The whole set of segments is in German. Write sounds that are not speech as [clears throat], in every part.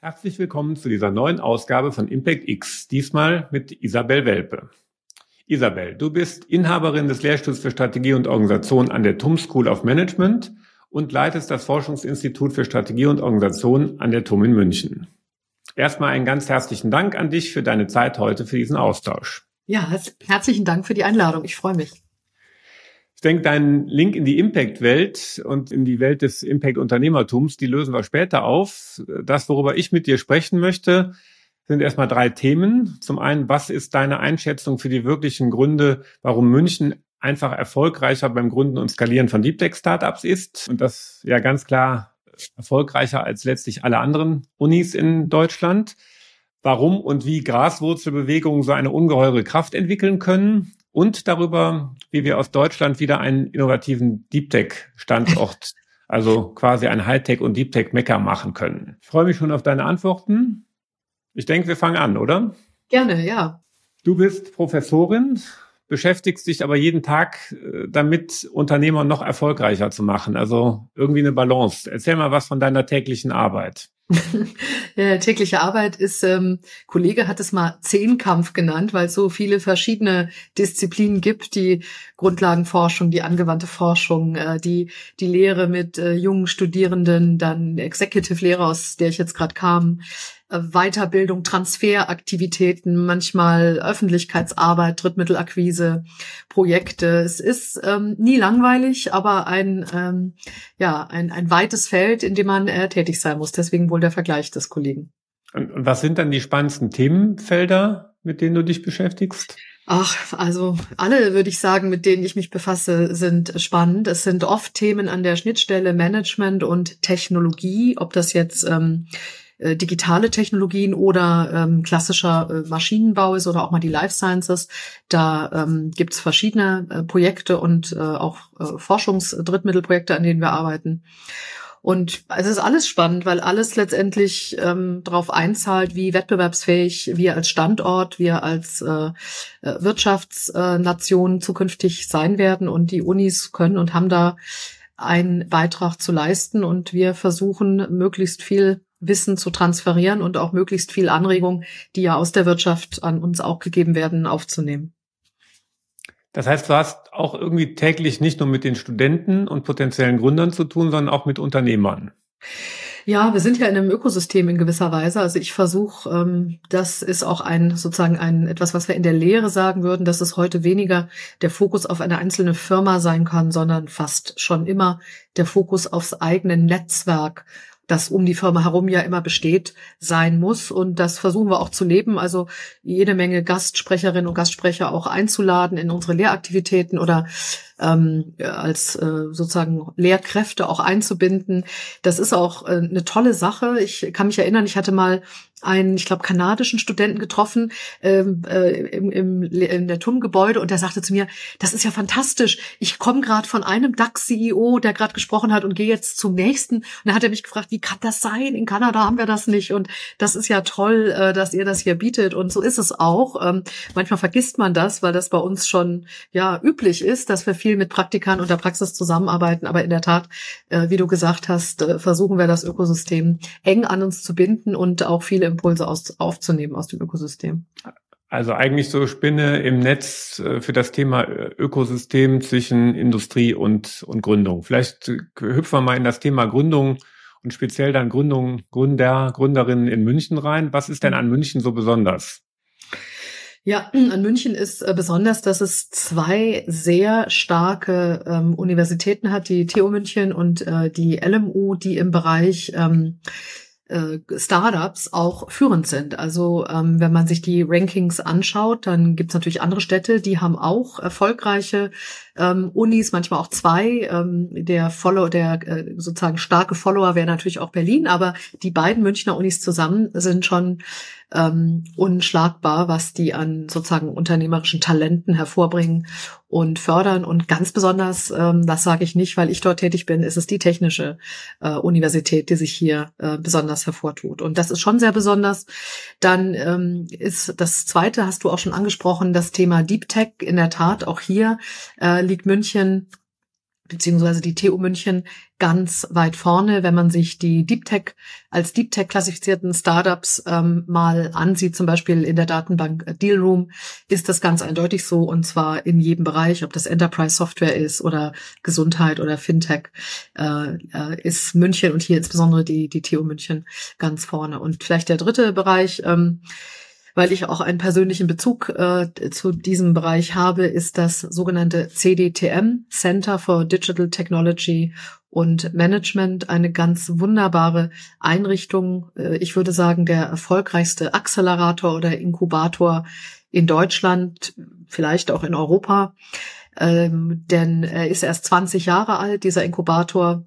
Herzlich willkommen zu dieser neuen Ausgabe von Impact X, diesmal mit Isabel Welpe. Isabel, du bist Inhaberin des Lehrstuhls für Strategie und Organisation an der TUM School of Management und leitest das Forschungsinstitut für Strategie und Organisation an der TUM in München. Erstmal einen ganz herzlichen Dank an dich für deine Zeit heute für diesen Austausch. Ja, herzlichen Dank für die Einladung. Ich freue mich. Ich denke, dein Link in die Impact-Welt und in die Welt des Impact-Unternehmertums, die lösen wir später auf. Das, worüber ich mit dir sprechen möchte, sind erstmal drei Themen. Zum einen, was ist deine Einschätzung für die wirklichen Gründe, warum München einfach erfolgreicher beim Gründen und Skalieren von Deep Tech Startups ist? Und das ja ganz klar erfolgreicher als letztlich alle anderen Unis in Deutschland. Warum und wie Graswurzelbewegungen so eine ungeheure Kraft entwickeln können und darüber, wie wir aus Deutschland wieder einen innovativen Deep Tech Standort, [laughs] also quasi ein Hightech und Deep Tech Mecker machen können. Ich freue mich schon auf deine Antworten. Ich denke, wir fangen an, oder? Gerne, ja. Du bist Professorin, beschäftigst dich aber jeden Tag äh, damit, Unternehmer noch erfolgreicher zu machen. Also irgendwie eine Balance. Erzähl mal was von deiner täglichen Arbeit. Ja, tägliche Arbeit ist, ähm, Kollege hat es mal Zehnkampf genannt, weil es so viele verschiedene Disziplinen gibt, die Grundlagenforschung, die angewandte Forschung, äh, die, die Lehre mit äh, jungen Studierenden, dann Executive-Lehre, aus der ich jetzt gerade kam, Weiterbildung, Transferaktivitäten, manchmal Öffentlichkeitsarbeit, Drittmittelakquise, Projekte. Es ist ähm, nie langweilig, aber ein, ähm, ja, ein, ein weites Feld, in dem man äh, tätig sein muss. Deswegen wohl der Vergleich des Kollegen. Und was sind dann die spannendsten Themenfelder, mit denen du dich beschäftigst? Ach, also alle würde ich sagen, mit denen ich mich befasse, sind spannend. Es sind oft Themen an der Schnittstelle Management und Technologie, ob das jetzt ähm, äh, digitale Technologien oder ähm, klassischer äh, Maschinenbau ist oder auch mal die Life Sciences. Da ähm, gibt es verschiedene äh, Projekte und äh, auch äh, Forschungsdrittmittelprojekte, an denen wir arbeiten. Und es ist alles spannend, weil alles letztendlich ähm, darauf einzahlt, wie wettbewerbsfähig wir als Standort, wir als äh, äh Wirtschaftsnation zukünftig sein werden. Und die Unis können und haben da einen Beitrag zu leisten. Und wir versuchen, möglichst viel Wissen zu transferieren und auch möglichst viel Anregung, die ja aus der Wirtschaft an uns auch gegeben werden, aufzunehmen. Das heißt, du hast auch irgendwie täglich nicht nur mit den Studenten und potenziellen Gründern zu tun, sondern auch mit Unternehmern. Ja, wir sind ja in einem Ökosystem in gewisser Weise. Also ich versuche, ähm, das ist auch ein sozusagen ein etwas, was wir in der Lehre sagen würden, dass es heute weniger der Fokus auf eine einzelne Firma sein kann, sondern fast schon immer der Fokus aufs eigene Netzwerk das um die Firma herum ja immer besteht, sein muss. Und das versuchen wir auch zu leben. Also jede Menge Gastsprecherinnen und Gastsprecher auch einzuladen in unsere Lehraktivitäten oder ähm, als äh, sozusagen Lehrkräfte auch einzubinden. Das ist auch äh, eine tolle Sache. Ich kann mich erinnern, ich hatte mal einen, ich glaube, kanadischen Studenten getroffen ähm, äh, im, im, in der TUM-Gebäude und der sagte zu mir, das ist ja fantastisch. Ich komme gerade von einem DAX-CEO, der gerade gesprochen hat und gehe jetzt zum nächsten. Und da hat er mich gefragt, wie kann das sein? In Kanada haben wir das nicht. Und das ist ja toll, äh, dass ihr das hier bietet. Und so ist es auch. Ähm, manchmal vergisst man das, weil das bei uns schon ja üblich ist, dass wir viel mit Praktikern und der Praxis zusammenarbeiten. Aber in der Tat, äh, wie du gesagt hast, äh, versuchen wir das Ökosystem eng an uns zu binden und auch viele Impulse aus, aufzunehmen aus dem Ökosystem. Also eigentlich so Spinne im Netz äh, für das Thema äh, Ökosystem zwischen Industrie und, und Gründung. Vielleicht hüpfen wir mal in das Thema Gründung und speziell dann Gründung, Gründer, Gründerinnen in München rein. Was ist denn an München so besonders? Ja, [clears throat] an München ist äh, besonders, dass es zwei sehr starke ähm, Universitäten hat, die TU München und äh, die LMU, die im Bereich ähm, äh, Startups auch führend sind. Also ähm, wenn man sich die Rankings anschaut, dann gibt es natürlich andere Städte, die haben auch erfolgreiche ähm, Unis, manchmal auch zwei. Ähm, der Follow, der äh, sozusagen starke Follower wäre natürlich auch Berlin, aber die beiden Münchner Unis zusammen sind schon ähm, unschlagbar, was die an sozusagen unternehmerischen Talenten hervorbringen und fördern. Und ganz besonders, ähm, das sage ich nicht, weil ich dort tätig bin, ist es die technische äh, Universität, die sich hier äh, besonders hervortut. Und das ist schon sehr besonders. Dann ähm, ist das Zweite, hast du auch schon angesprochen, das Thema Deep Tech. In der Tat, auch hier äh, liegt München beziehungsweise die TU München ganz weit vorne, wenn man sich die Deep Tech als Deep Tech klassifizierten Startups ähm, mal ansieht, zum Beispiel in der Datenbank Dealroom, ist das ganz eindeutig so und zwar in jedem Bereich, ob das Enterprise Software ist oder Gesundheit oder Fintech, äh, äh, ist München und hier insbesondere die die TU München ganz vorne. Und vielleicht der dritte Bereich. Ähm, weil ich auch einen persönlichen Bezug äh, zu diesem Bereich habe, ist das sogenannte CDTM, Center for Digital Technology und Management, eine ganz wunderbare Einrichtung. Äh, ich würde sagen, der erfolgreichste Accelerator oder Inkubator in Deutschland, vielleicht auch in Europa. Ähm, denn er ist erst 20 Jahre alt, dieser Inkubator,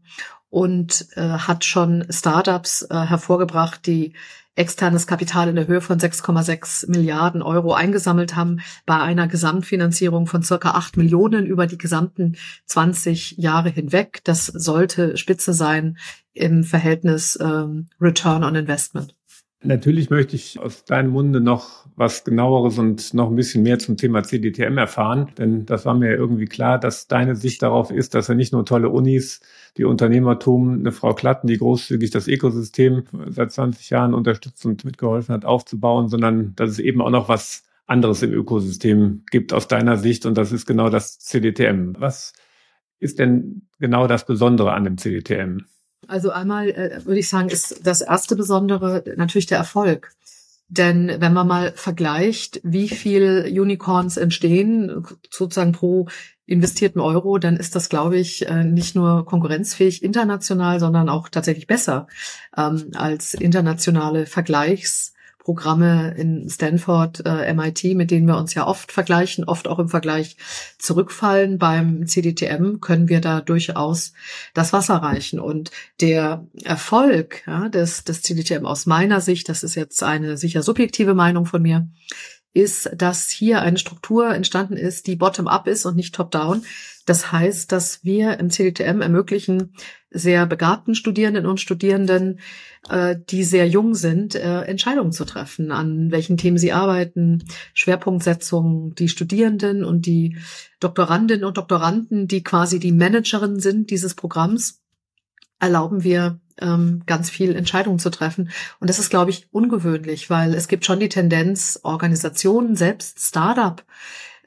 und äh, hat schon Startups äh, hervorgebracht, die externes Kapital in der Höhe von 6,6 Milliarden Euro eingesammelt haben bei einer Gesamtfinanzierung von circa 8 Millionen über die gesamten 20 Jahre hinweg. Das sollte Spitze sein im Verhältnis ähm, Return on Investment. Natürlich möchte ich aus deinem Munde noch was genaueres und noch ein bisschen mehr zum Thema CDTM erfahren, denn das war mir irgendwie klar, dass deine Sicht darauf ist, dass er nicht nur tolle Unis, die Unternehmertum, eine Frau Klatten, die großzügig das Ökosystem seit 20 Jahren unterstützt und mitgeholfen hat aufzubauen, sondern dass es eben auch noch was anderes im Ökosystem gibt aus deiner Sicht und das ist genau das CDTM. Was ist denn genau das Besondere an dem CDTM? Also einmal äh, würde ich sagen, ist das erste Besondere natürlich der Erfolg. Denn wenn man mal vergleicht, wie viel Unicorns entstehen, sozusagen pro investierten Euro, dann ist das, glaube ich, äh, nicht nur konkurrenzfähig international, sondern auch tatsächlich besser ähm, als internationale Vergleichs Programme in Stanford, äh, MIT, mit denen wir uns ja oft vergleichen, oft auch im Vergleich zurückfallen. Beim CDTM können wir da durchaus das Wasser reichen. Und der Erfolg ja, des, des CDTM aus meiner Sicht, das ist jetzt eine sicher subjektive Meinung von mir, ist, dass hier eine Struktur entstanden ist, die bottom-up ist und nicht top-down. Das heißt, dass wir im CDTM ermöglichen, sehr begabten Studierenden und Studierenden, äh, die sehr jung sind, äh, Entscheidungen zu treffen, an welchen Themen sie arbeiten, Schwerpunktsetzungen, die Studierenden und die Doktorandinnen und Doktoranden, die quasi die Managerin sind dieses Programms, erlauben wir ähm, ganz viel Entscheidungen zu treffen. Und das ist, glaube ich, ungewöhnlich, weil es gibt schon die Tendenz, Organisationen, selbst Startup,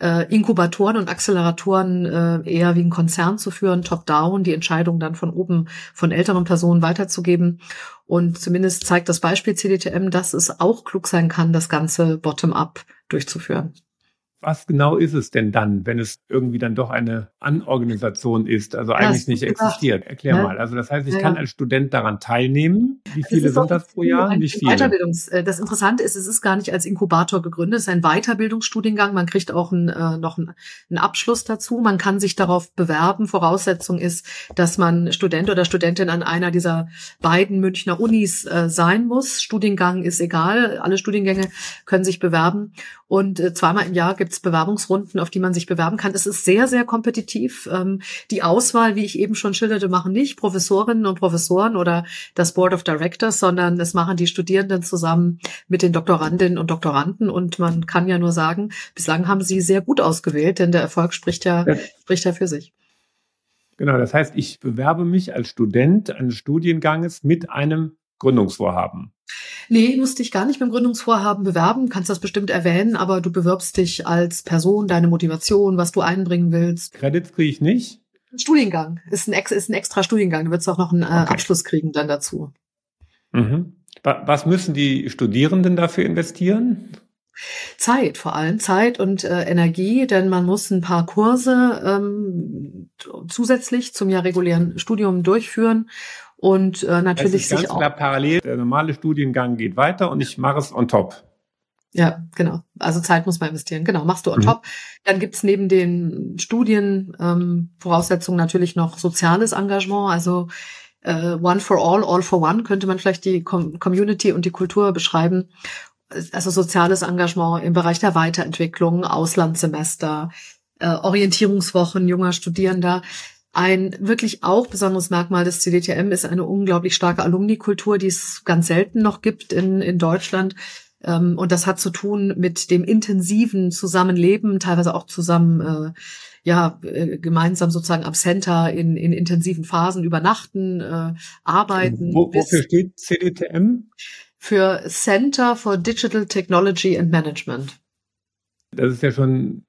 äh, Inkubatoren und Acceleratoren äh, eher wie ein Konzern zu führen, top-down, die Entscheidung dann von oben von älteren Personen weiterzugeben. Und zumindest zeigt das Beispiel CDTM, dass es auch klug sein kann, das Ganze bottom-up durchzuführen. Was genau ist es denn dann, wenn es irgendwie dann doch eine Anorganisation ist, also eigentlich nicht existiert? Erklär ja. mal. Also das heißt, ich ja. kann als Student daran teilnehmen. Wie viele sind das pro Jahr? Nicht viele. Weiterbildungs äh, das Interessante ist, es ist gar nicht als Inkubator gegründet, es ist ein Weiterbildungsstudiengang. Man kriegt auch ein, äh, noch einen, einen Abschluss dazu. Man kann sich darauf bewerben. Voraussetzung ist, dass man Student oder Studentin an einer dieser beiden Münchner Unis äh, sein muss. Studiengang ist egal. Alle Studiengänge können sich bewerben. Und äh, zweimal im Jahr gibt es Bewerbungsrunden, auf die man sich bewerben kann. Es ist sehr, sehr kompetitiv. Ähm, die Auswahl, wie ich eben schon schilderte, machen nicht Professorinnen und Professoren oder das Board of Directors, sondern es machen die Studierenden zusammen mit den Doktorandinnen und Doktoranden. Und man kann ja nur sagen, bislang haben sie sehr gut ausgewählt, denn der Erfolg spricht ja, ja. spricht ja für sich. Genau, das heißt, ich bewerbe mich als Student eines Studienganges mit einem Gründungsvorhaben. Nee, musst dich gar nicht beim Gründungsvorhaben bewerben, kannst das bestimmt erwähnen, aber du bewirbst dich als Person, deine Motivation, was du einbringen willst. Credits kriege ich nicht? Studiengang. Ist ein, ist ein extra Studiengang. Du wirst auch noch einen äh, okay. Abschluss kriegen dann dazu. Mhm. Was müssen die Studierenden dafür investieren? Zeit, vor allem Zeit und äh, Energie, denn man muss ein paar Kurse ähm, zusätzlich zum ja regulären Studium durchführen und äh, natürlich sich klar parallel. Der normale Studiengang geht weiter und ich mache es on top. Ja, genau. Also Zeit muss man investieren. Genau, machst du on mhm. top. Dann gibt's neben den Studien ähm, natürlich noch soziales Engagement. Also äh, One for All, All for One könnte man vielleicht die Com Community und die Kultur beschreiben. Also soziales Engagement im Bereich der Weiterentwicklung, Auslandssemester, äh, Orientierungswochen junger Studierender. Ein wirklich auch besonderes Merkmal des CDTM ist eine unglaublich starke Alumni-Kultur, die es ganz selten noch gibt in, in Deutschland. Ähm, und das hat zu tun mit dem intensiven Zusammenleben, teilweise auch zusammen, äh, ja, äh, gemeinsam sozusagen am Center in, in intensiven Phasen übernachten, äh, arbeiten. Wo, wofür steht CDTM? Für Center for Digital Technology and Management. Das ist ja schon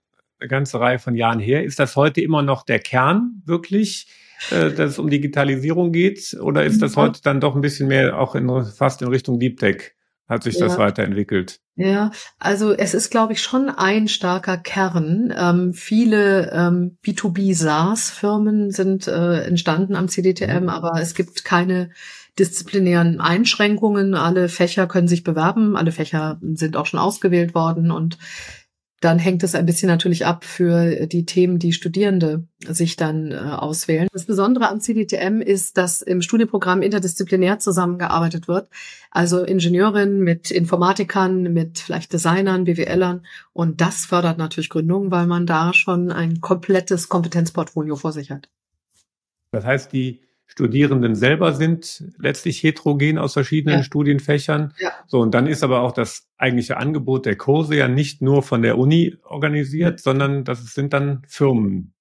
ganze Reihe von Jahren her. Ist das heute immer noch der Kern wirklich, äh, dass es um Digitalisierung geht? Oder ist das heute dann doch ein bisschen mehr auch in, fast in Richtung Deep Tech? Hat sich ja. das weiterentwickelt? Ja, also es ist, glaube ich, schon ein starker Kern. Ähm, viele ähm, B2B SaaS-Firmen sind äh, entstanden am CDTM, mhm. aber es gibt keine disziplinären Einschränkungen. Alle Fächer können sich bewerben, alle Fächer sind auch schon ausgewählt worden und dann hängt es ein bisschen natürlich ab für die Themen, die Studierende sich dann äh, auswählen. Das Besondere am CDTM ist, dass im Studienprogramm interdisziplinär zusammengearbeitet wird. Also Ingenieurinnen mit Informatikern, mit vielleicht Designern, BWLern. Und das fördert natürlich Gründungen, weil man da schon ein komplettes Kompetenzportfolio vor sich hat. Das heißt, die Studierenden selber sind letztlich heterogen aus verschiedenen ja. Studienfächern. Ja. So, und dann ist aber auch das eigentliche Angebot der Kurse ja nicht nur von der Uni organisiert, sondern das sind dann Firmen,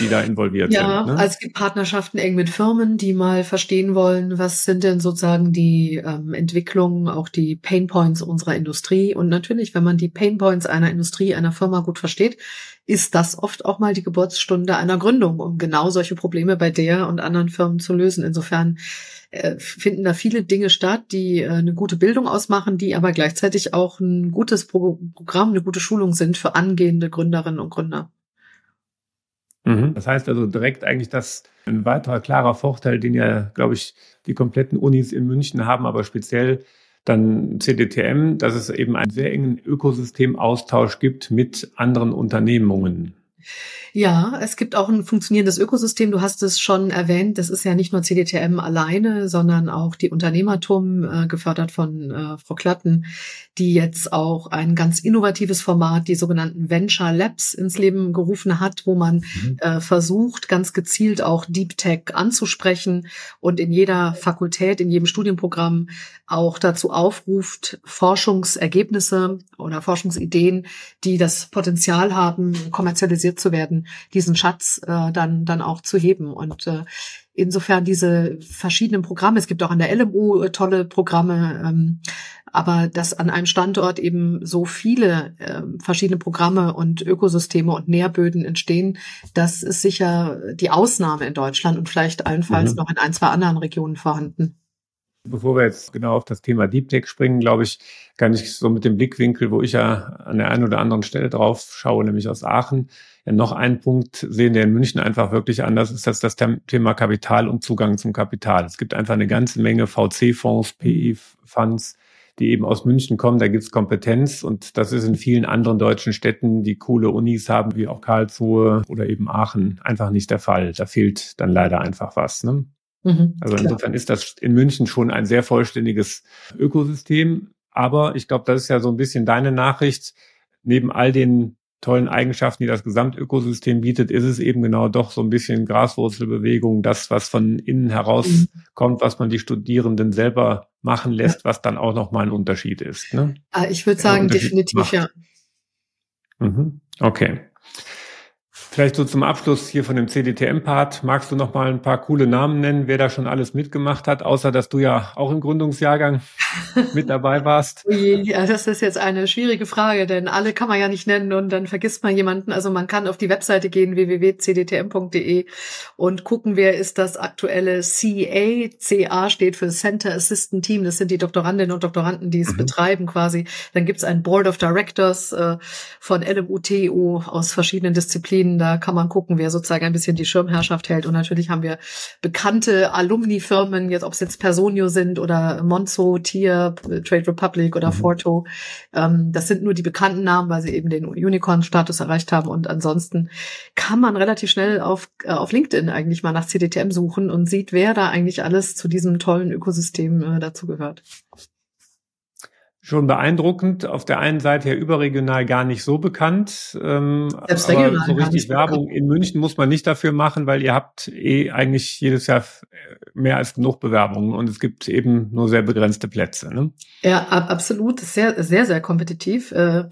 die da involviert ja, sind. Ja, ne? also es gibt Partnerschaften eng mit Firmen, die mal verstehen wollen, was sind denn sozusagen die ähm, Entwicklungen, auch die Painpoints unserer Industrie. Und natürlich, wenn man die Painpoints einer Industrie, einer Firma gut versteht, ist das oft auch mal die Geburtsstunde einer Gründung, um genau solche Probleme bei der und anderen Firmen zu lösen. Insofern äh, finden da viele Dinge statt, die äh, eine gute Bildung ausmachen, die aber gleichzeitig auch ein gutes Pro Programm, eine gute Schulung sind für angehende Gründerinnen und Gründer. Mhm. Das heißt also direkt eigentlich, dass ein weiterer klarer Vorteil, den ja, glaube ich, die kompletten Unis in München haben, aber speziell dann CDTM, dass es eben einen sehr engen Ökosystemaustausch gibt mit anderen Unternehmungen. Ja, es gibt auch ein funktionierendes Ökosystem. Du hast es schon erwähnt. Das ist ja nicht nur CDTM alleine, sondern auch die Unternehmertum, äh, gefördert von äh, Frau Klatten, die jetzt auch ein ganz innovatives Format, die sogenannten Venture Labs, ins Leben gerufen hat, wo man mhm. äh, versucht, ganz gezielt auch Deep Tech anzusprechen und in jeder Fakultät, in jedem Studienprogramm auch dazu aufruft, Forschungsergebnisse oder Forschungsideen, die das Potenzial haben, kommerzialisiert zu werden, diesen Schatz äh, dann, dann auch zu heben. Und äh, insofern diese verschiedenen Programme, es gibt auch an der LMU äh, tolle Programme, ähm, aber dass an einem Standort eben so viele äh, verschiedene Programme und Ökosysteme und Nährböden entstehen, das ist sicher die Ausnahme in Deutschland und vielleicht allenfalls mhm. noch in ein, zwei anderen Regionen vorhanden. Bevor wir jetzt genau auf das Thema Deep Tech springen, glaube ich, kann ich so mit dem Blickwinkel, wo ich ja an der einen oder anderen Stelle drauf schaue, nämlich aus Aachen, noch einen Punkt sehen, der in München einfach wirklich anders ist, das das Thema Kapital und Zugang zum Kapital. Es gibt einfach eine ganze Menge VC-Fonds, PI-Funds, die eben aus München kommen, da gibt's Kompetenz und das ist in vielen anderen deutschen Städten, die coole Unis haben, wie auch Karlsruhe oder eben Aachen, einfach nicht der Fall. Da fehlt dann leider einfach was. Ne? Mhm, also insofern klar. ist das in München schon ein sehr vollständiges Ökosystem. Aber ich glaube, das ist ja so ein bisschen deine Nachricht. Neben all den tollen Eigenschaften, die das Gesamtökosystem bietet, ist es eben genau doch so ein bisschen Graswurzelbewegung, das, was von innen heraus mhm. kommt, was man die Studierenden selber machen lässt, was dann auch nochmal ein Unterschied ist. Ne? Ah, ich würde sagen, definitiv macht. ja. Mhm. Okay. Vielleicht so zum Abschluss hier von dem CDTM-Part. Magst du noch mal ein paar coole Namen nennen, wer da schon alles mitgemacht hat, außer dass du ja auch im Gründungsjahrgang [laughs] mit dabei warst? Ja, das ist jetzt eine schwierige Frage, denn alle kann man ja nicht nennen und dann vergisst man jemanden. Also man kann auf die Webseite gehen, www.cdtm.de und gucken, wer ist das aktuelle CA. CA steht für Center Assistant Team. Das sind die Doktorandinnen und Doktoranden, die es mhm. betreiben quasi. Dann gibt's ein Board of Directors äh, von LMUTU aus verschiedenen Disziplinen da kann man gucken, wer sozusagen ein bisschen die Schirmherrschaft hält. Und natürlich haben wir bekannte Alumni-Firmen, jetzt ob es jetzt Personio sind oder Monzo, Tier, Trade Republic oder mhm. Forto. Ähm, das sind nur die bekannten Namen, weil sie eben den Unicorn-Status erreicht haben. Und ansonsten kann man relativ schnell auf, äh, auf LinkedIn eigentlich mal nach CDTM suchen und sieht, wer da eigentlich alles zu diesem tollen Ökosystem äh, dazugehört. Schon beeindruckend. Auf der einen Seite ja überregional gar nicht so bekannt. Ähm, Selbst regional. so richtig Werbung bekannt. in München muss man nicht dafür machen, weil ihr habt eh eigentlich jedes Jahr mehr als genug Bewerbungen und es gibt eben nur sehr begrenzte Plätze. Ne? Ja, absolut. Sehr, sehr, sehr kompetitiv. Äh,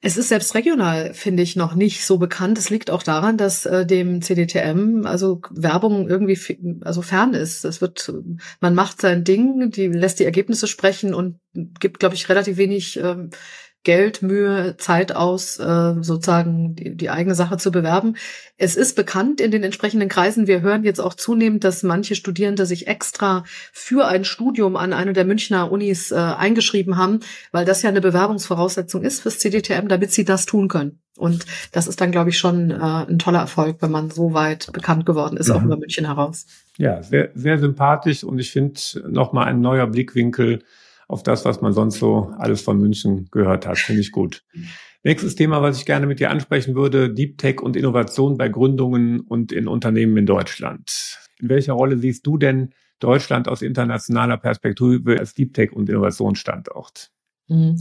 es ist selbst regional, finde ich, noch nicht so bekannt. Es liegt auch daran, dass äh, dem CDTM also Werbung irgendwie also fern ist. Es wird, man macht sein Ding, die lässt die Ergebnisse sprechen und gibt, glaube ich, relativ wenig ähm, Geld, Mühe, Zeit aus, äh, sozusagen die, die eigene Sache zu bewerben. Es ist bekannt in den entsprechenden Kreisen. Wir hören jetzt auch zunehmend, dass manche Studierende sich extra für ein Studium an eine der Münchner Unis äh, eingeschrieben haben, weil das ja eine Bewerbungsvoraussetzung ist fürs CDTM, damit sie das tun können. Und das ist dann, glaube ich, schon äh, ein toller Erfolg, wenn man so weit bekannt geworden ist, mhm. auch über München heraus. Ja, sehr, sehr sympathisch und ich finde nochmal ein neuer Blickwinkel auf das, was man sonst so alles von München gehört hat. Finde ich gut. Nächstes Thema, was ich gerne mit dir ansprechen würde, Deep Tech und Innovation bei Gründungen und in Unternehmen in Deutschland. In welcher Rolle siehst du denn Deutschland aus internationaler Perspektive als Deep Tech und Innovationsstandort? Mhm.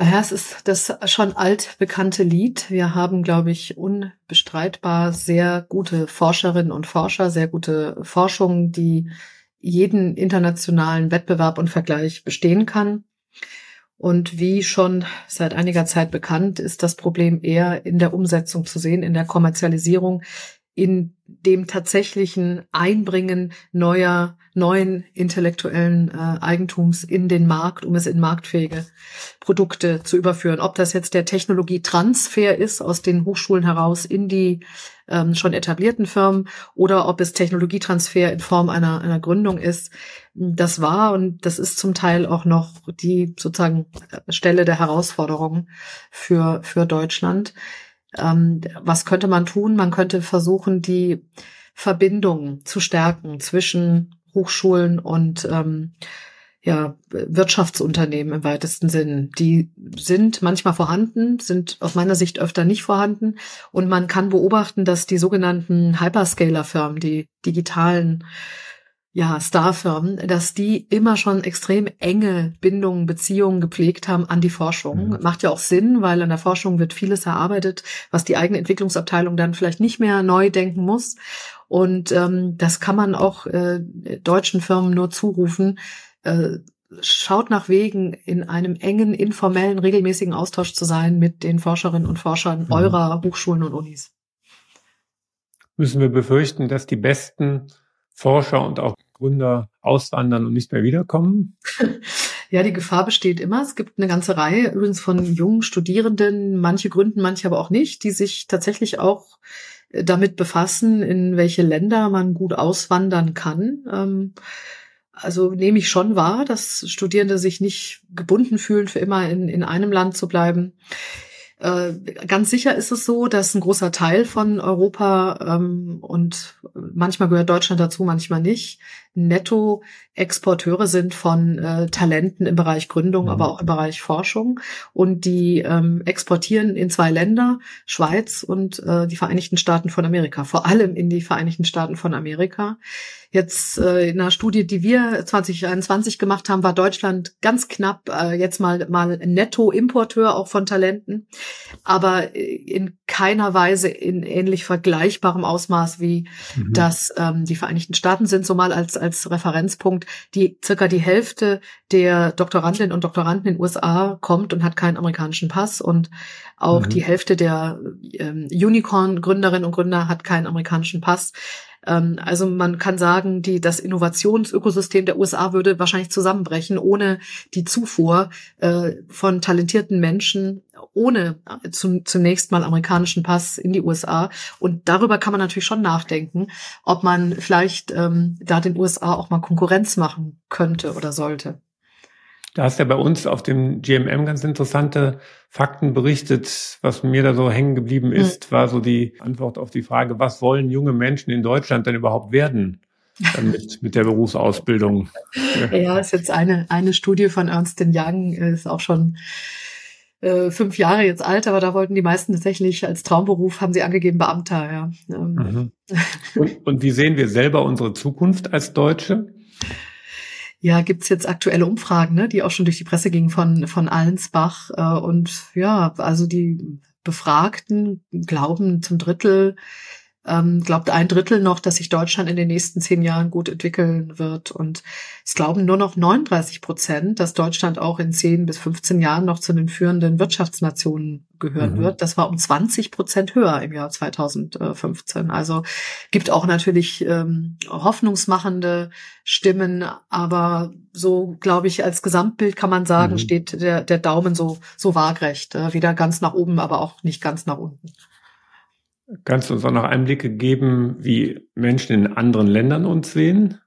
Ja, es ist das schon altbekannte Lied. Wir haben, glaube ich, unbestreitbar sehr gute Forscherinnen und Forscher, sehr gute Forschung, die jeden internationalen Wettbewerb und Vergleich bestehen kann. Und wie schon seit einiger Zeit bekannt, ist das Problem eher in der Umsetzung zu sehen, in der Kommerzialisierung, in dem tatsächlichen Einbringen neuer, neuen intellektuellen äh, Eigentums in den Markt, um es in marktfähige Produkte zu überführen. Ob das jetzt der Technologietransfer ist aus den Hochschulen heraus in die ähm, schon etablierten Firmen oder ob es Technologietransfer in Form einer, einer Gründung ist. Das war und das ist zum Teil auch noch die sozusagen Stelle der Herausforderung für, für Deutschland. Ähm, was könnte man tun? Man könnte versuchen, die Verbindung zu stärken zwischen Hochschulen und ähm, ja, Wirtschaftsunternehmen im weitesten Sinn. Die sind manchmal vorhanden, sind aus meiner Sicht öfter nicht vorhanden. Und man kann beobachten, dass die sogenannten Hyperscaler-Firmen, die digitalen ja, Starfirmen, dass die immer schon extrem enge Bindungen, Beziehungen gepflegt haben an die Forschung. Mhm. Macht ja auch Sinn, weil an der Forschung wird vieles erarbeitet, was die eigene Entwicklungsabteilung dann vielleicht nicht mehr neu denken muss. Und ähm, das kann man auch äh, deutschen Firmen nur zurufen. Äh, schaut nach Wegen, in einem engen, informellen, regelmäßigen Austausch zu sein mit den Forscherinnen und Forschern mhm. eurer Hochschulen und Unis. Müssen wir befürchten, dass die besten Forscher und auch Gründer auswandern und nicht mehr wiederkommen? [laughs] Ja, die Gefahr besteht immer. Es gibt eine ganze Reihe übrigens von jungen Studierenden, manche gründen, manche aber auch nicht, die sich tatsächlich auch äh, damit befassen, in welche Länder man gut auswandern kann. Ähm, also nehme ich schon wahr, dass Studierende sich nicht gebunden fühlen, für immer in, in einem Land zu bleiben. Äh, ganz sicher ist es so, dass ein großer Teil von Europa ähm, und manchmal gehört Deutschland dazu, manchmal nicht, Netto-Exporteure sind von äh, Talenten im Bereich Gründung, mhm. aber auch im Bereich Forschung. Und die ähm, exportieren in zwei Länder, Schweiz und äh, die Vereinigten Staaten von Amerika, vor allem in die Vereinigten Staaten von Amerika. Jetzt äh, in einer Studie, die wir 2021 gemacht haben, war Deutschland ganz knapp äh, jetzt mal mal Netto-Importeur auch von Talenten, aber äh, in keiner Weise in ähnlich vergleichbarem Ausmaß wie mhm. das ähm, die Vereinigten Staaten sind, so mal als als Referenzpunkt. Die circa die Hälfte der Doktorandinnen und Doktoranden in den USA kommt und hat keinen amerikanischen Pass und auch mhm. die Hälfte der ähm, Unicorn-Gründerinnen und Gründer hat keinen amerikanischen Pass. Ähm, also man kann sagen, die, das Innovationsökosystem der USA würde wahrscheinlich zusammenbrechen ohne die Zufuhr äh, von talentierten Menschen ohne äh, zum, zunächst mal amerikanischen Pass in die USA. Und darüber kann man natürlich schon nachdenken, ob man vielleicht ähm, da den USA auch mal Konkurrenz machen könnte oder sollte. Da hast ja bei uns auf dem GMM ganz interessante Fakten berichtet. Was mir da so hängen geblieben ist, mhm. war so die Antwort auf die Frage, was wollen junge Menschen in Deutschland denn überhaupt werden? Dann mit, [laughs] mit der Berufsausbildung. Ja, ist jetzt eine, eine Studie von Ernst Young, ist auch schon äh, fünf Jahre jetzt alt, aber da wollten die meisten tatsächlich als Traumberuf, haben sie angegeben, Beamter, ja. Ähm. Mhm. [laughs] Und, und wie sehen wir selber unsere Zukunft als Deutsche? Ja, gibt's jetzt aktuelle Umfragen, ne, die auch schon durch die Presse gingen von, von Allensbach. Äh, und ja, also die Befragten glauben zum Drittel, ähm, glaubt ein Drittel noch, dass sich Deutschland in den nächsten zehn Jahren gut entwickeln wird. Und es glauben nur noch 39 Prozent, dass Deutschland auch in zehn bis 15 Jahren noch zu den führenden Wirtschaftsnationen gehören mhm. wird. Das war um 20 Prozent höher im Jahr 2015. Also gibt auch natürlich ähm, hoffnungsmachende Stimmen, aber so glaube ich als Gesamtbild kann man sagen, mhm. steht der, der Daumen so so waagrecht, äh, weder ganz nach oben, aber auch nicht ganz nach unten. Kannst du uns auch noch Einblicke geben, wie Menschen in anderen Ländern uns sehen?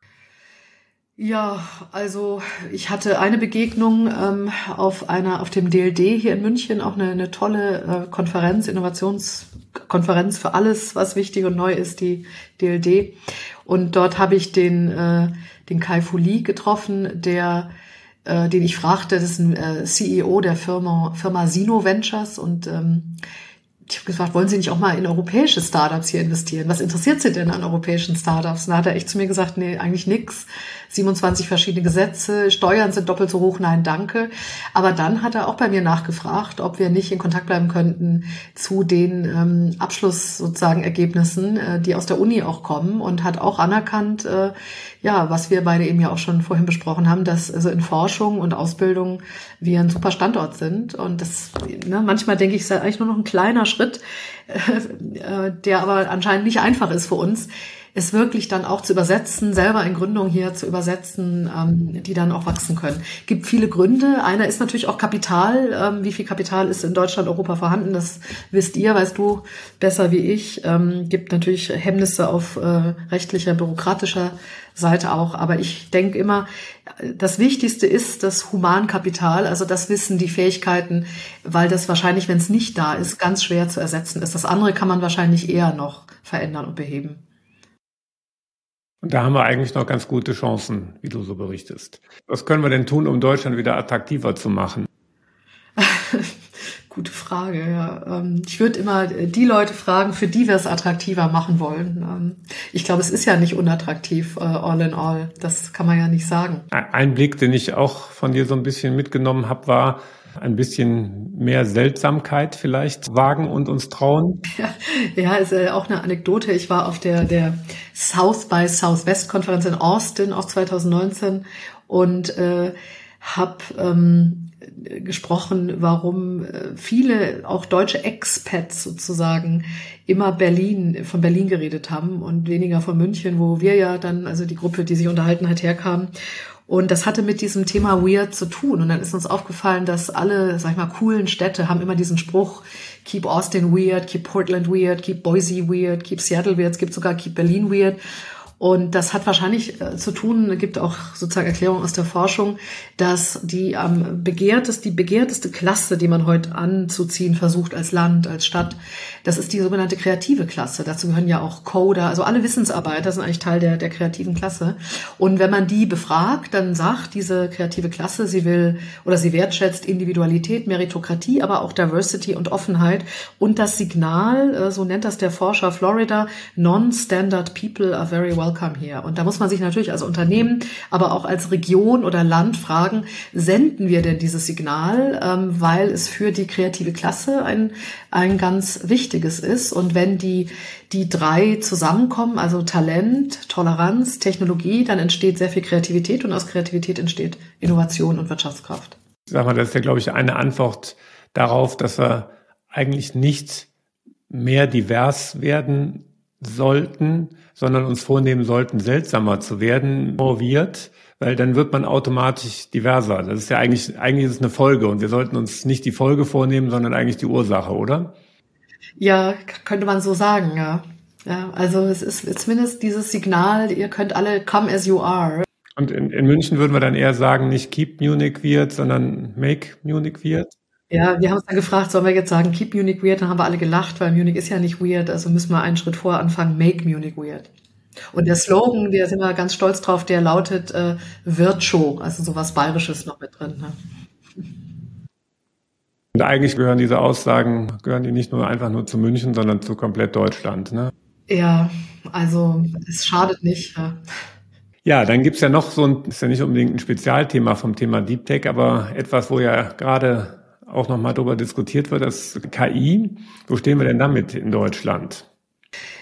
Ja, also ich hatte eine Begegnung ähm, auf einer auf dem DLD hier in München, auch eine, eine tolle äh, Konferenz, Innovationskonferenz für alles, was wichtig und neu ist, die DLD. Und dort habe ich den äh, den Kai Fuli getroffen, der äh, den ich fragte, das ist ein äh, CEO der Firma Firma Sino Ventures und ähm, ich habe gefragt, wollen Sie nicht auch mal in europäische Startups hier investieren? Was interessiert Sie denn an europäischen Startups? Und da hat er echt zu mir gesagt, nee, eigentlich nix. 27 verschiedene Gesetze, Steuern sind doppelt so hoch, nein, danke. Aber dann hat er auch bei mir nachgefragt, ob wir nicht in Kontakt bleiben könnten zu den ähm, Abschluss sozusagen Ergebnissen, äh, die aus der Uni auch kommen und hat auch anerkannt, äh, ja, was wir beide eben ja auch schon vorhin besprochen haben, dass also in Forschung und Ausbildung wir ein super Standort sind. Und das, ne, manchmal denke ich, ist eigentlich nur noch ein kleiner Schritt, [laughs] äh, der aber anscheinend nicht einfach ist für uns es wirklich dann auch zu übersetzen, selber in Gründung hier zu übersetzen, ähm, die dann auch wachsen können. Gibt viele Gründe. Einer ist natürlich auch Kapital. Ähm, wie viel Kapital ist in Deutschland, Europa vorhanden? Das wisst ihr, weißt du besser wie ich. Ähm, gibt natürlich Hemmnisse auf äh, rechtlicher, bürokratischer Seite auch. Aber ich denke immer, das Wichtigste ist das Humankapital, also das Wissen, die Fähigkeiten, weil das wahrscheinlich, wenn es nicht da ist, ganz schwer zu ersetzen ist. Das andere kann man wahrscheinlich eher noch verändern und beheben. Und da haben wir eigentlich noch ganz gute Chancen, wie du so berichtest. Was können wir denn tun, um Deutschland wieder attraktiver zu machen? [laughs] Gute Frage, ja. Ähm, ich würde immer die Leute fragen, für die wir es attraktiver machen wollen. Ähm, ich glaube, es ist ja nicht unattraktiv, äh, all in all. Das kann man ja nicht sagen. Ein Blick, den ich auch von dir so ein bisschen mitgenommen habe, war, ein bisschen mehr Seltsamkeit vielleicht wagen und uns trauen? Ja, ist äh, auch eine Anekdote. Ich war auf der, der South by Southwest Konferenz in Austin, auch 2019 und äh, habe ähm, gesprochen, warum äh, viele auch deutsche Expats sozusagen immer Berlin von Berlin geredet haben und weniger von München, wo wir ja dann also die Gruppe, die sich unterhalten hat, herkam und das hatte mit diesem Thema Weird zu tun. Und dann ist uns aufgefallen, dass alle, sag ich mal, coolen Städte haben immer diesen Spruch, keep Austin weird, keep Portland weird, keep Boise weird, keep Seattle weird, es gibt sogar keep Berlin weird. Und das hat wahrscheinlich äh, zu tun, gibt auch sozusagen Erklärungen aus der Forschung, dass die am begehrteste, die begehrteste Klasse, die man heute anzuziehen versucht als Land, als Stadt, das ist die sogenannte kreative Klasse. Dazu gehören ja auch Coder, also alle Wissensarbeiter sind eigentlich Teil der, der kreativen Klasse. Und wenn man die befragt, dann sagt diese kreative Klasse, sie will oder sie wertschätzt Individualität, Meritokratie, aber auch Diversity und Offenheit. Und das Signal, äh, so nennt das der Forscher Florida, non-standard people are very welcome welcome here. Und da muss man sich natürlich als Unternehmen, aber auch als Region oder Land fragen, senden wir denn dieses Signal, ähm, weil es für die kreative Klasse ein, ein ganz wichtiges ist. Und wenn die, die drei zusammenkommen, also Talent, Toleranz, Technologie, dann entsteht sehr viel Kreativität und aus Kreativität entsteht Innovation und Wirtschaftskraft. Sag mal, das ist ja, glaube ich, eine Antwort darauf, dass wir eigentlich nicht mehr divers werden sollten, sondern uns vornehmen sollten, seltsamer zu werden, moviert, weil dann wird man automatisch diverser. Das ist ja eigentlich, eigentlich ist es eine Folge und wir sollten uns nicht die Folge vornehmen, sondern eigentlich die Ursache, oder? Ja, könnte man so sagen, ja. Ja, also es ist zumindest dieses Signal, ihr könnt alle come as you are. Und in, in München würden wir dann eher sagen, nicht keep Munich weird, sondern make Munich weird? Ja, wir haben uns dann gefragt, sollen wir jetzt sagen, keep Munich weird? Dann haben wir alle gelacht, weil Munich ist ja nicht weird, also müssen wir einen Schritt vor anfangen, make Munich weird. Und der Slogan, wir sind wir ganz stolz drauf, der lautet äh, Virtuo, also sowas Bayerisches noch mit drin. Ne? Und eigentlich gehören diese Aussagen, gehören die nicht nur einfach nur zu München, sondern zu komplett Deutschland, ne? Ja, also es schadet nicht. Ja. Ja, dann gibt's ja noch so ein, ist ja nicht unbedingt ein Spezialthema vom Thema Deep Tech, aber etwas, wo ja gerade auch nochmal darüber diskutiert wird, das KI. Wo stehen wir denn damit in Deutschland?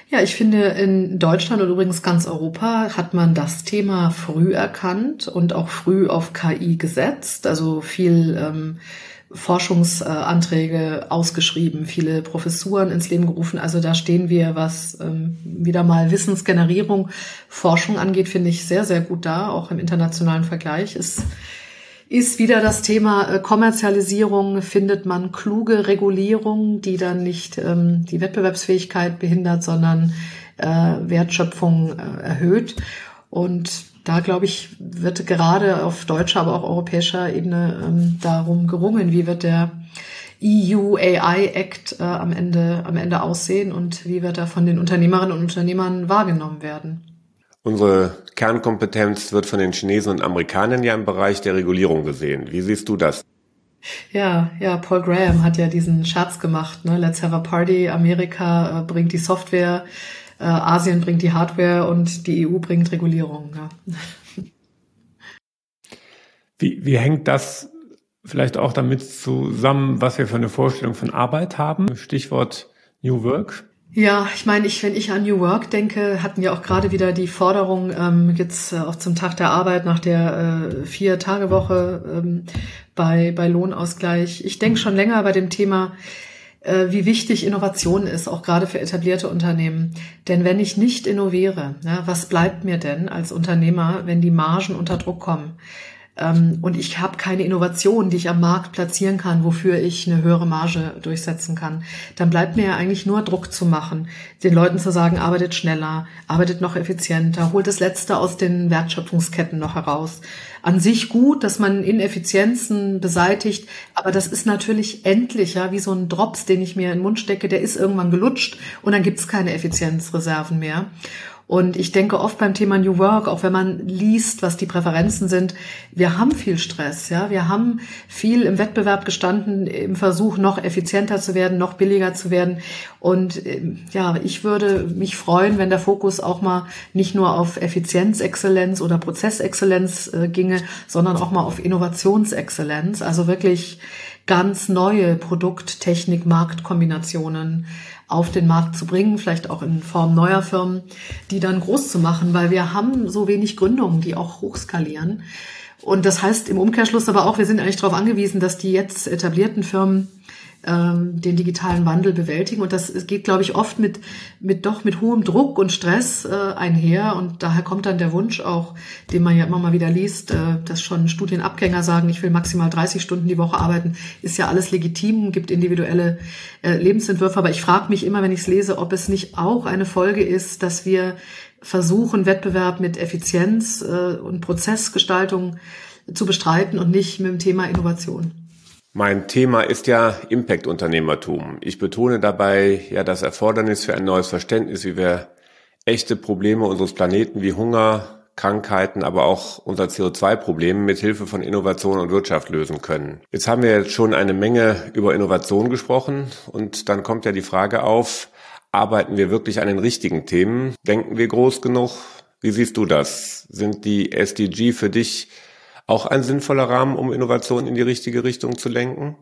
Ja, ich finde, in Deutschland und übrigens ganz Europa hat man das Thema früh erkannt und auch früh auf KI gesetzt. Also viel ähm, Forschungsanträge ausgeschrieben, viele Professuren ins Leben gerufen. Also da stehen wir, was ähm, wieder mal Wissensgenerierung, Forschung angeht, finde ich sehr, sehr gut da. Auch im internationalen Vergleich ist ist wieder das Thema äh, Kommerzialisierung. Findet man kluge Regulierung, die dann nicht ähm, die Wettbewerbsfähigkeit behindert, sondern äh, Wertschöpfung äh, erhöht. Und da, glaube ich, wird gerade auf deutscher, aber auch europäischer Ebene ähm, darum gerungen, wie wird der EU AI Act äh, am Ende am Ende aussehen und wie wird er von den Unternehmerinnen und Unternehmern wahrgenommen werden. Unsere Kernkompetenz wird von den Chinesen und Amerikanern ja im Bereich der Regulierung gesehen. Wie siehst du das? Ja, ja, Paul Graham hat ja diesen Scherz gemacht, ne? Let's have a party. Amerika äh, bringt die Software, äh, Asien bringt die Hardware und die EU bringt Regulierung. Ja. Wie, wie hängt das vielleicht auch damit zusammen, was wir für eine Vorstellung von Arbeit haben? Stichwort New Work. Ja, ich meine, ich, wenn ich an New Work denke, hatten wir auch gerade wieder die Forderung ähm, jetzt äh, auch zum Tag der Arbeit nach der äh, Vier-Tage-Woche ähm, bei, bei Lohnausgleich. Ich denke schon länger bei dem Thema, äh, wie wichtig Innovation ist, auch gerade für etablierte Unternehmen. Denn wenn ich nicht innoviere, ja, was bleibt mir denn als Unternehmer, wenn die Margen unter Druck kommen? Ähm, und ich habe keine Innovation, die ich am Markt platzieren kann, wofür ich eine höhere Marge durchsetzen kann, dann bleibt mir ja eigentlich nur Druck zu machen, den Leuten zu sagen, arbeitet schneller, arbeitet noch effizienter, holt das Letzte aus den Wertschöpfungsketten noch heraus. An sich gut, dass man Ineffizienzen beseitigt, aber das ist natürlich endlich, ja, wie so ein Drops, den ich mir in den Mund stecke, der ist irgendwann gelutscht und dann gibt's keine Effizienzreserven mehr. Und ich denke oft beim Thema New Work, auch wenn man liest, was die Präferenzen sind, wir haben viel Stress, ja. Wir haben viel im Wettbewerb gestanden, im Versuch, noch effizienter zu werden, noch billiger zu werden. Und ähm, ja, ich würde mich freuen, wenn der Fokus auch mal nicht nur auf Effizienzexzellenz oder Prozessexzellenz äh, ginge, sondern auch mal auf Innovationsexzellenz. Also wirklich ganz neue Produkt-, Technik-, Marktkombinationen auf den Markt zu bringen, vielleicht auch in Form neuer Firmen, die dann groß zu machen, weil wir haben so wenig Gründungen, die auch hochskalieren. Und das heißt im Umkehrschluss aber auch, wir sind eigentlich darauf angewiesen, dass die jetzt etablierten Firmen ähm, den digitalen Wandel bewältigen. Und das geht, glaube ich, oft mit, mit doch mit hohem Druck und Stress äh, einher. Und daher kommt dann der Wunsch auch, den man ja immer mal wieder liest, äh, dass schon Studienabgänger sagen, ich will maximal 30 Stunden die Woche arbeiten, ist ja alles legitim, gibt individuelle äh, Lebensentwürfe. Aber ich frage mich immer, wenn ich es lese, ob es nicht auch eine Folge ist, dass wir versuchen, Wettbewerb mit Effizienz äh, und Prozessgestaltung zu bestreiten und nicht mit dem Thema Innovation. Mein Thema ist ja Impact-Unternehmertum. Ich betone dabei ja das Erfordernis für ein neues Verständnis, wie wir echte Probleme unseres Planeten wie Hunger, Krankheiten, aber auch unser CO2-Problem mit Hilfe von Innovation und Wirtschaft lösen können. Jetzt haben wir jetzt schon eine Menge über Innovation gesprochen und dann kommt ja die Frage auf, arbeiten wir wirklich an den richtigen Themen? Denken wir groß genug? Wie siehst du das? Sind die SDG für dich auch ein sinnvoller Rahmen, um Innovation in die richtige Richtung zu lenken?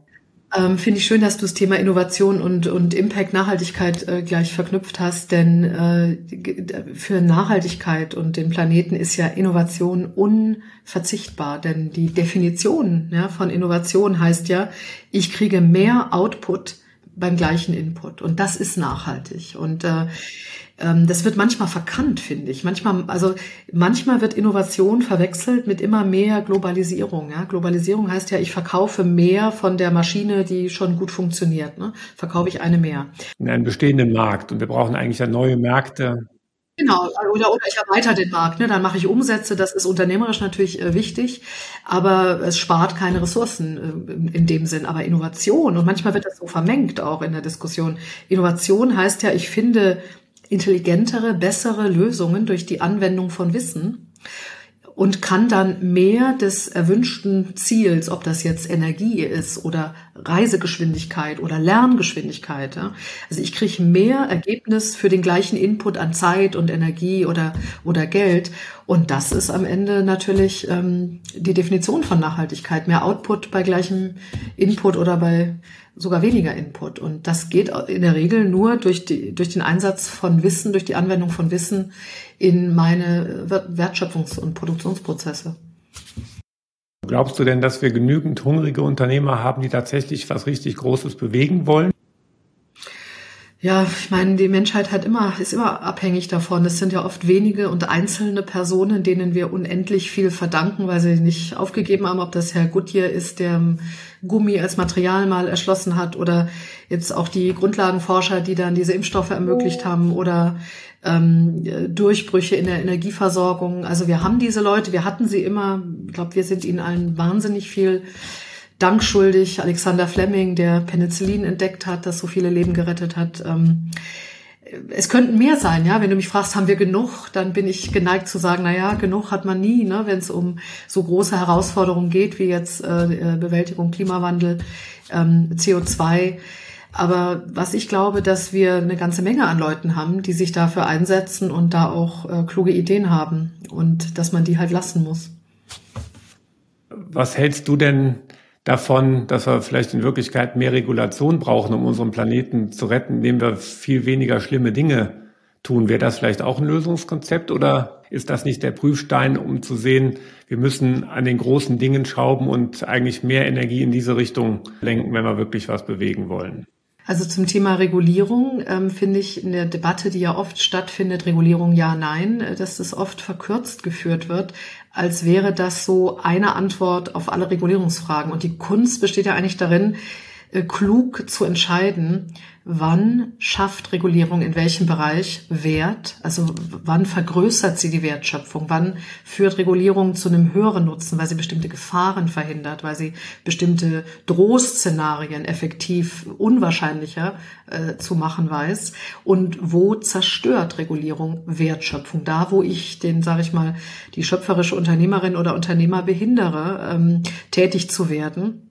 Ähm, Finde ich schön, dass du das Thema Innovation und, und Impact, Nachhaltigkeit äh, gleich verknüpft hast, denn äh, für Nachhaltigkeit und den Planeten ist ja Innovation unverzichtbar, denn die Definition ja, von Innovation heißt ja, ich kriege mehr Output beim gleichen Input und das ist nachhaltig und äh, das wird manchmal verkannt, finde ich. Manchmal, also manchmal wird Innovation verwechselt mit immer mehr Globalisierung. Ja? Globalisierung heißt ja, ich verkaufe mehr von der Maschine, die schon gut funktioniert. Ne? Verkaufe ich eine mehr. In einem bestehenden Markt und wir brauchen eigentlich ja neue Märkte. Genau, oder, oder ich erweitere den Markt, ne? dann mache ich Umsätze, das ist unternehmerisch natürlich äh, wichtig, aber es spart keine Ressourcen äh, in dem Sinn. Aber Innovation, und manchmal wird das so vermengt auch in der Diskussion, Innovation heißt ja, ich finde intelligentere, bessere Lösungen durch die Anwendung von Wissen und kann dann mehr des erwünschten Ziels, ob das jetzt Energie ist oder Reisegeschwindigkeit oder Lerngeschwindigkeit. Ja? Also ich kriege mehr Ergebnis für den gleichen Input an Zeit und Energie oder, oder Geld. Und das ist am Ende natürlich ähm, die Definition von Nachhaltigkeit. Mehr Output bei gleichem Input oder bei sogar weniger Input. Und das geht in der Regel nur durch, die, durch den Einsatz von Wissen, durch die Anwendung von Wissen in meine Wertschöpfungs- und Produktionsprozesse. Glaubst du denn, dass wir genügend hungrige Unternehmer haben, die tatsächlich was richtig Großes bewegen wollen? Ja, ich meine, die Menschheit hat immer, ist immer abhängig davon. Es sind ja oft wenige und einzelne Personen, denen wir unendlich viel verdanken, weil sie nicht aufgegeben haben, ob das Herr Goodyear ist, der Gummi als Material mal erschlossen hat oder jetzt auch die Grundlagenforscher, die dann diese Impfstoffe ermöglicht haben oder ähm, Durchbrüche in der Energieversorgung. Also wir haben diese Leute, wir hatten sie immer. Ich glaube, wir sind ihnen allen wahnsinnig viel Dank schuldig. Alexander Fleming, der Penicillin entdeckt hat, das so viele Leben gerettet hat. Ähm, es könnten mehr sein, ja. Wenn du mich fragst, haben wir genug, dann bin ich geneigt zu sagen, na ja, genug hat man nie, ne, wenn es um so große Herausforderungen geht, wie jetzt äh, Bewältigung Klimawandel, ähm, CO2. Aber was ich glaube, dass wir eine ganze Menge an Leuten haben, die sich dafür einsetzen und da auch äh, kluge Ideen haben und dass man die halt lassen muss. Was hältst du denn davon, dass wir vielleicht in Wirklichkeit mehr Regulation brauchen, um unseren Planeten zu retten, indem wir viel weniger schlimme Dinge tun? Wäre das vielleicht auch ein Lösungskonzept oder ist das nicht der Prüfstein, um zu sehen, wir müssen an den großen Dingen schrauben und eigentlich mehr Energie in diese Richtung lenken, wenn wir wirklich was bewegen wollen? Also zum Thema Regulierung ähm, finde ich in der Debatte, die ja oft stattfindet, Regulierung ja, nein, äh, dass das oft verkürzt geführt wird, als wäre das so eine Antwort auf alle Regulierungsfragen. Und die Kunst besteht ja eigentlich darin, äh, klug zu entscheiden, wann schafft Regulierung in welchem Bereich Wert, also wann vergrößert sie die Wertschöpfung, wann führt Regulierung zu einem höheren Nutzen, weil sie bestimmte Gefahren verhindert, weil sie bestimmte Drohszenarien effektiv unwahrscheinlicher äh, zu machen weiß? Und wo zerstört Regulierung Wertschöpfung, da wo ich den, sage ich mal, die schöpferische Unternehmerin oder Unternehmer behindere, ähm, tätig zu werden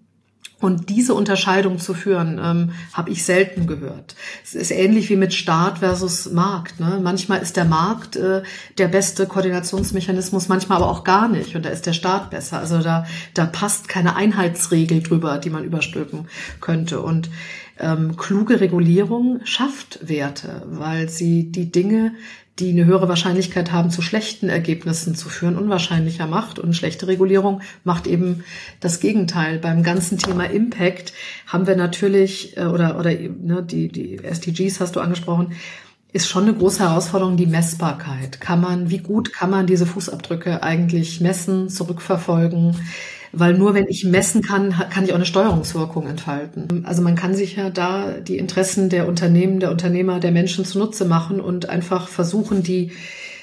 und diese Unterscheidung zu führen, ähm, habe ich selten gehört. Es ist ähnlich wie mit Staat versus Markt. Ne? Manchmal ist der Markt äh, der beste Koordinationsmechanismus, manchmal aber auch gar nicht. Und da ist der Staat besser. Also da, da passt keine Einheitsregel drüber, die man überstülpen könnte. Und ähm, kluge Regulierung schafft Werte, weil sie die Dinge die eine höhere Wahrscheinlichkeit haben, zu schlechten Ergebnissen zu führen, unwahrscheinlicher macht. Und schlechte Regulierung macht eben das Gegenteil. Beim ganzen Thema Impact haben wir natürlich, äh, oder, oder ne, die, die SDGs hast du angesprochen, ist schon eine große Herausforderung, die Messbarkeit. Kann man, wie gut kann man diese Fußabdrücke eigentlich messen, zurückverfolgen? Weil nur wenn ich messen kann, kann ich auch eine Steuerungswirkung entfalten. Also man kann sich ja da die Interessen der Unternehmen, der Unternehmer, der Menschen zunutze machen und einfach versuchen, die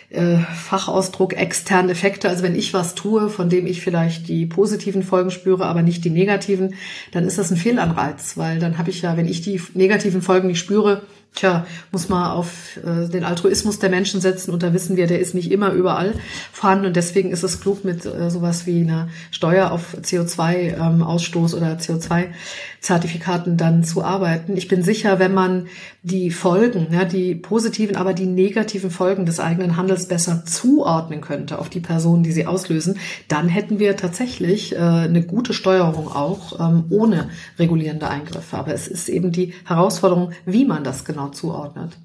äh, Fachausdruck externen Effekte. Also wenn ich was tue, von dem ich vielleicht die positiven Folgen spüre, aber nicht die negativen, dann ist das ein Fehlanreiz, weil dann habe ich ja, wenn ich die negativen Folgen nicht spüre, Tja, muss man auf äh, den Altruismus der Menschen setzen und da wissen wir, der ist nicht immer überall vorhanden und deswegen ist es klug, mit äh, sowas wie einer Steuer auf CO2-Ausstoß ähm, oder CO2-Zertifikaten dann zu arbeiten. Ich bin sicher, wenn man die Folgen, ja, die positiven, aber die negativen Folgen des eigenen Handels besser zuordnen könnte auf die Personen, die sie auslösen, dann hätten wir tatsächlich äh, eine gute Steuerung auch ähm, ohne regulierende Eingriffe. Aber es ist eben die Herausforderung, wie man das genau zuordnet.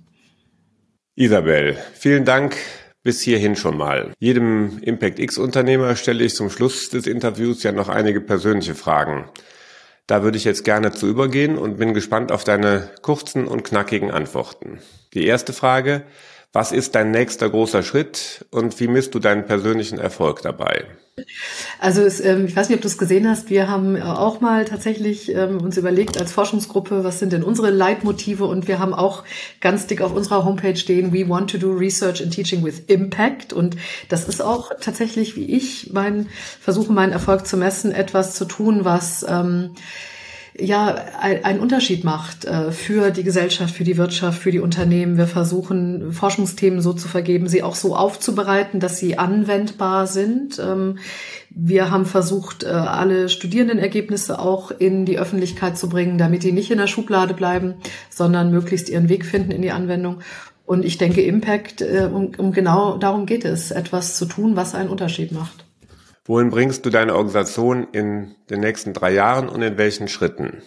Isabel, vielen Dank bis hierhin schon mal. Jedem Impact X Unternehmer stelle ich zum Schluss des Interviews ja noch einige persönliche Fragen. Da würde ich jetzt gerne zu übergehen und bin gespannt auf deine kurzen und knackigen Antworten. Die erste Frage, was ist dein nächster großer Schritt und wie misst du deinen persönlichen Erfolg dabei? Also es, ähm, ich weiß nicht, ob du es gesehen hast. Wir haben äh, auch mal tatsächlich ähm, uns überlegt als Forschungsgruppe, was sind denn unsere Leitmotive? Und wir haben auch ganz dick auf unserer Homepage stehen, we want to do research and teaching with impact. Und das ist auch tatsächlich, wie ich mein, versuche, meinen Erfolg zu messen, etwas zu tun, was ähm, ja ein Unterschied macht äh, für die Gesellschaft, für die Wirtschaft, für die Unternehmen. Wir versuchen Forschungsthemen so zu vergeben, sie auch so aufzubereiten, dass sie anwendbar sind. Ähm, wir haben versucht, äh, alle Studierendenergebnisse auch in die Öffentlichkeit zu bringen, damit die nicht in der Schublade bleiben, sondern möglichst ihren Weg finden in die Anwendung. Und ich denke, Impact, äh, um, um genau darum geht es, etwas zu tun, was einen Unterschied macht. Wohin bringst du deine Organisation in den nächsten drei Jahren und in welchen Schritten?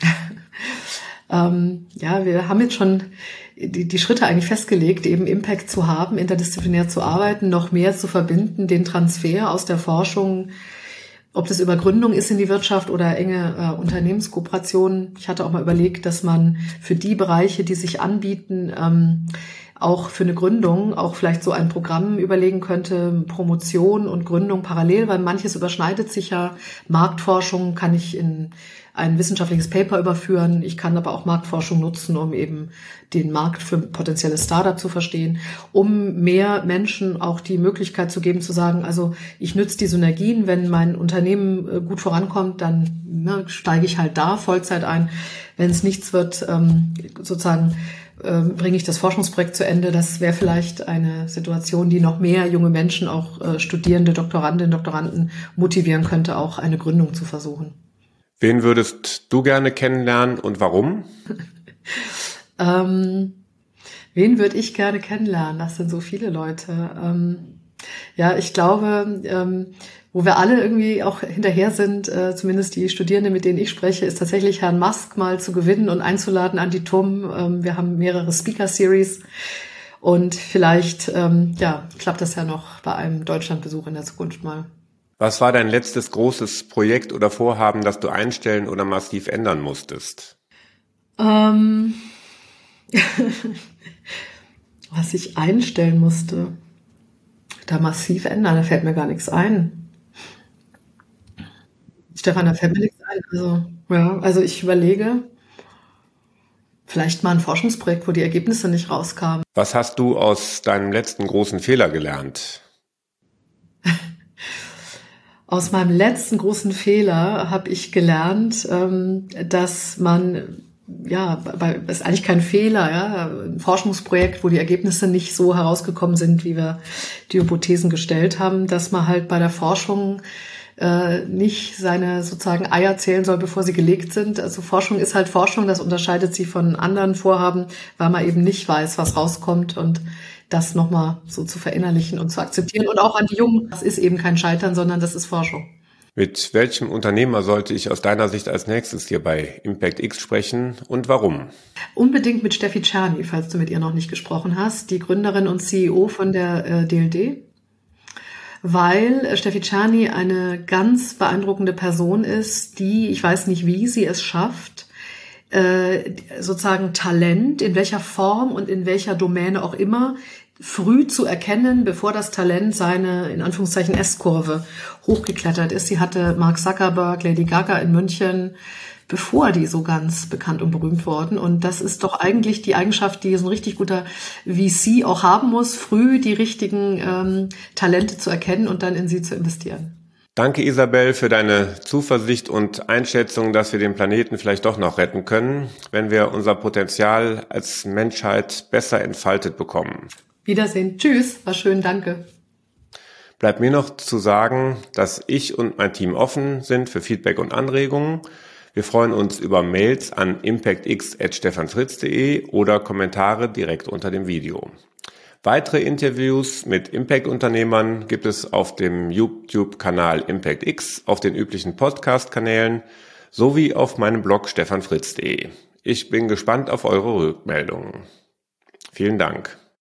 [laughs] ähm, ja, wir haben jetzt schon die, die Schritte eigentlich festgelegt, eben Impact zu haben, interdisziplinär zu arbeiten, noch mehr zu verbinden, den Transfer aus der Forschung, ob das über Gründung ist in die Wirtschaft oder enge äh, Unternehmenskooperationen. Ich hatte auch mal überlegt, dass man für die Bereiche, die sich anbieten, ähm, auch für eine Gründung auch vielleicht so ein Programm überlegen könnte, Promotion und Gründung parallel, weil manches überschneidet sich ja. Marktforschung kann ich in ein wissenschaftliches Paper überführen. Ich kann aber auch Marktforschung nutzen, um eben den Markt für potenzielle Startup zu verstehen, um mehr Menschen auch die Möglichkeit zu geben, zu sagen, also ich nütze die Synergien, wenn mein Unternehmen äh, gut vorankommt, dann ne, steige ich halt da Vollzeit ein. Wenn es nichts wird, ähm, sozusagen ähm, bringe ich das Forschungsprojekt zu Ende. Das wäre vielleicht eine Situation, die noch mehr junge Menschen, auch äh, Studierende, Doktorandinnen, Doktoranden motivieren könnte, auch eine Gründung zu versuchen. Wen würdest du gerne kennenlernen und warum? [laughs] ähm, wen würde ich gerne kennenlernen? Das sind so viele Leute. Ähm, ja, ich glaube, ähm, wo wir alle irgendwie auch hinterher sind, äh, zumindest die Studierenden, mit denen ich spreche, ist tatsächlich Herrn Musk mal zu gewinnen und einzuladen an die TUM. Ähm, wir haben mehrere Speaker-Series und vielleicht ähm, ja, klappt das ja noch bei einem Deutschlandbesuch in der Zukunft mal. Was war dein letztes großes Projekt oder Vorhaben, das du einstellen oder massiv ändern musstest? Ähm, [laughs] was ich einstellen musste, da massiv ändern, da fällt mir gar nichts ein. Stefan, da fällt mir nichts ein. Also, ja, also ich überlege, vielleicht mal ein Forschungsprojekt, wo die Ergebnisse nicht rauskamen. Was hast du aus deinem letzten großen Fehler gelernt? [laughs] aus meinem letzten großen Fehler habe ich gelernt, ähm, dass man ja, ist eigentlich kein Fehler, ja, ein Forschungsprojekt, wo die Ergebnisse nicht so herausgekommen sind, wie wir die Hypothesen gestellt haben, dass man halt bei der Forschung äh, nicht seine sozusagen Eier zählen soll, bevor sie gelegt sind. Also Forschung ist halt Forschung, das unterscheidet sie von anderen Vorhaben, weil man eben nicht weiß, was rauskommt und das nochmal so zu verinnerlichen und zu akzeptieren. Und auch an die Jungen, das ist eben kein Scheitern, sondern das ist Forschung. Mit welchem Unternehmer sollte ich aus deiner Sicht als nächstes hier bei Impact X sprechen und warum? Unbedingt mit Steffi Czerny, falls du mit ihr noch nicht gesprochen hast, die Gründerin und CEO von der äh, DLD weil Steffi Czani eine ganz beeindruckende Person ist, die, ich weiß nicht, wie sie es schafft, äh, sozusagen Talent, in welcher Form und in welcher Domäne auch immer, früh zu erkennen, bevor das Talent seine, in Anführungszeichen, S-Kurve hochgeklettert ist. Sie hatte Mark Zuckerberg, Lady Gaga in München, bevor die so ganz bekannt und berühmt wurden. Und das ist doch eigentlich die Eigenschaft, die so ein richtig guter VC auch haben muss, früh die richtigen ähm, Talente zu erkennen und dann in sie zu investieren. Danke Isabel für deine Zuversicht und Einschätzung, dass wir den Planeten vielleicht doch noch retten können, wenn wir unser Potenzial als Menschheit besser entfaltet bekommen. Wiedersehen. Tschüss. War schön. Danke. Bleibt mir noch zu sagen, dass ich und mein Team offen sind für Feedback und Anregungen. Wir freuen uns über Mails an impactx.stefanfritz.de oder Kommentare direkt unter dem Video. Weitere Interviews mit Impact-Unternehmern gibt es auf dem YouTube-Kanal ImpactX, auf den üblichen Podcast-Kanälen sowie auf meinem Blog stefanfritz.de. Ich bin gespannt auf eure Rückmeldungen. Vielen Dank.